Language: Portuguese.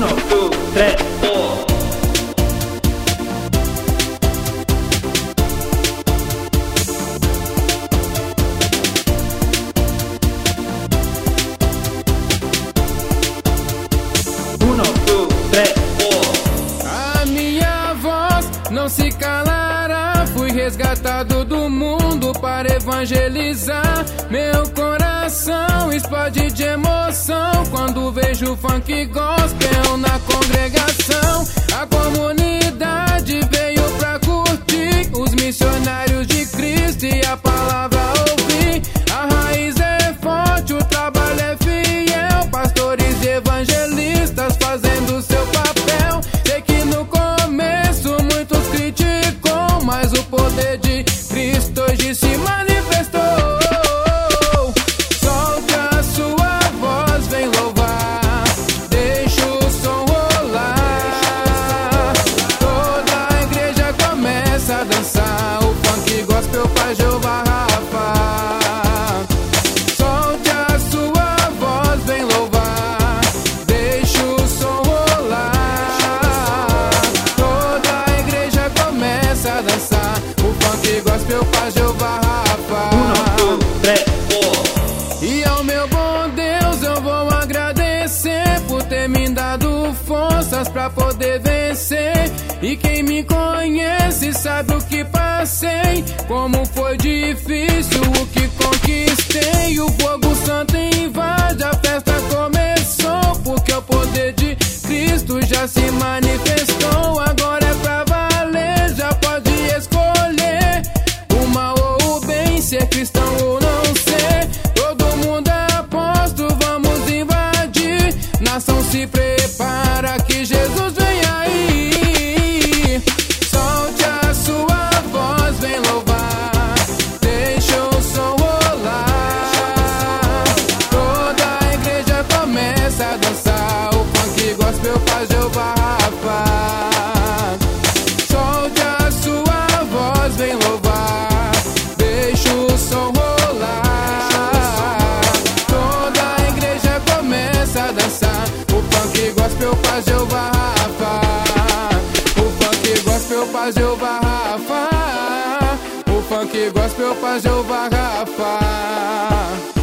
Uno, dos, tres, four. Uno, dos, tres, four. A minha voz não se calará. Fui resgatado do mundo para evangelizar. Meu coração explode de vejo funk gospel na gospel faz Jeová Rafa. Dos, tres, four. E ao meu bom Deus eu vou agradecer por ter me dado forças pra poder vencer. E quem me conhece sabe o que passei, como foi difícil o que conquistei. O fogo santo invade, a festa começou, porque o poder de Cristo já se manifestou. Ser cristão ou não ser. Todo mundo é apóstolo, vamos invadir. Nação se prepara que Jesus vem aí. Solte a sua voz, vem louvar. Deixa o som rolar. Toda a igreja começa a dançar. O funk gospel faz Jeová Rafa. O funk gospel faz Jeová Rafa.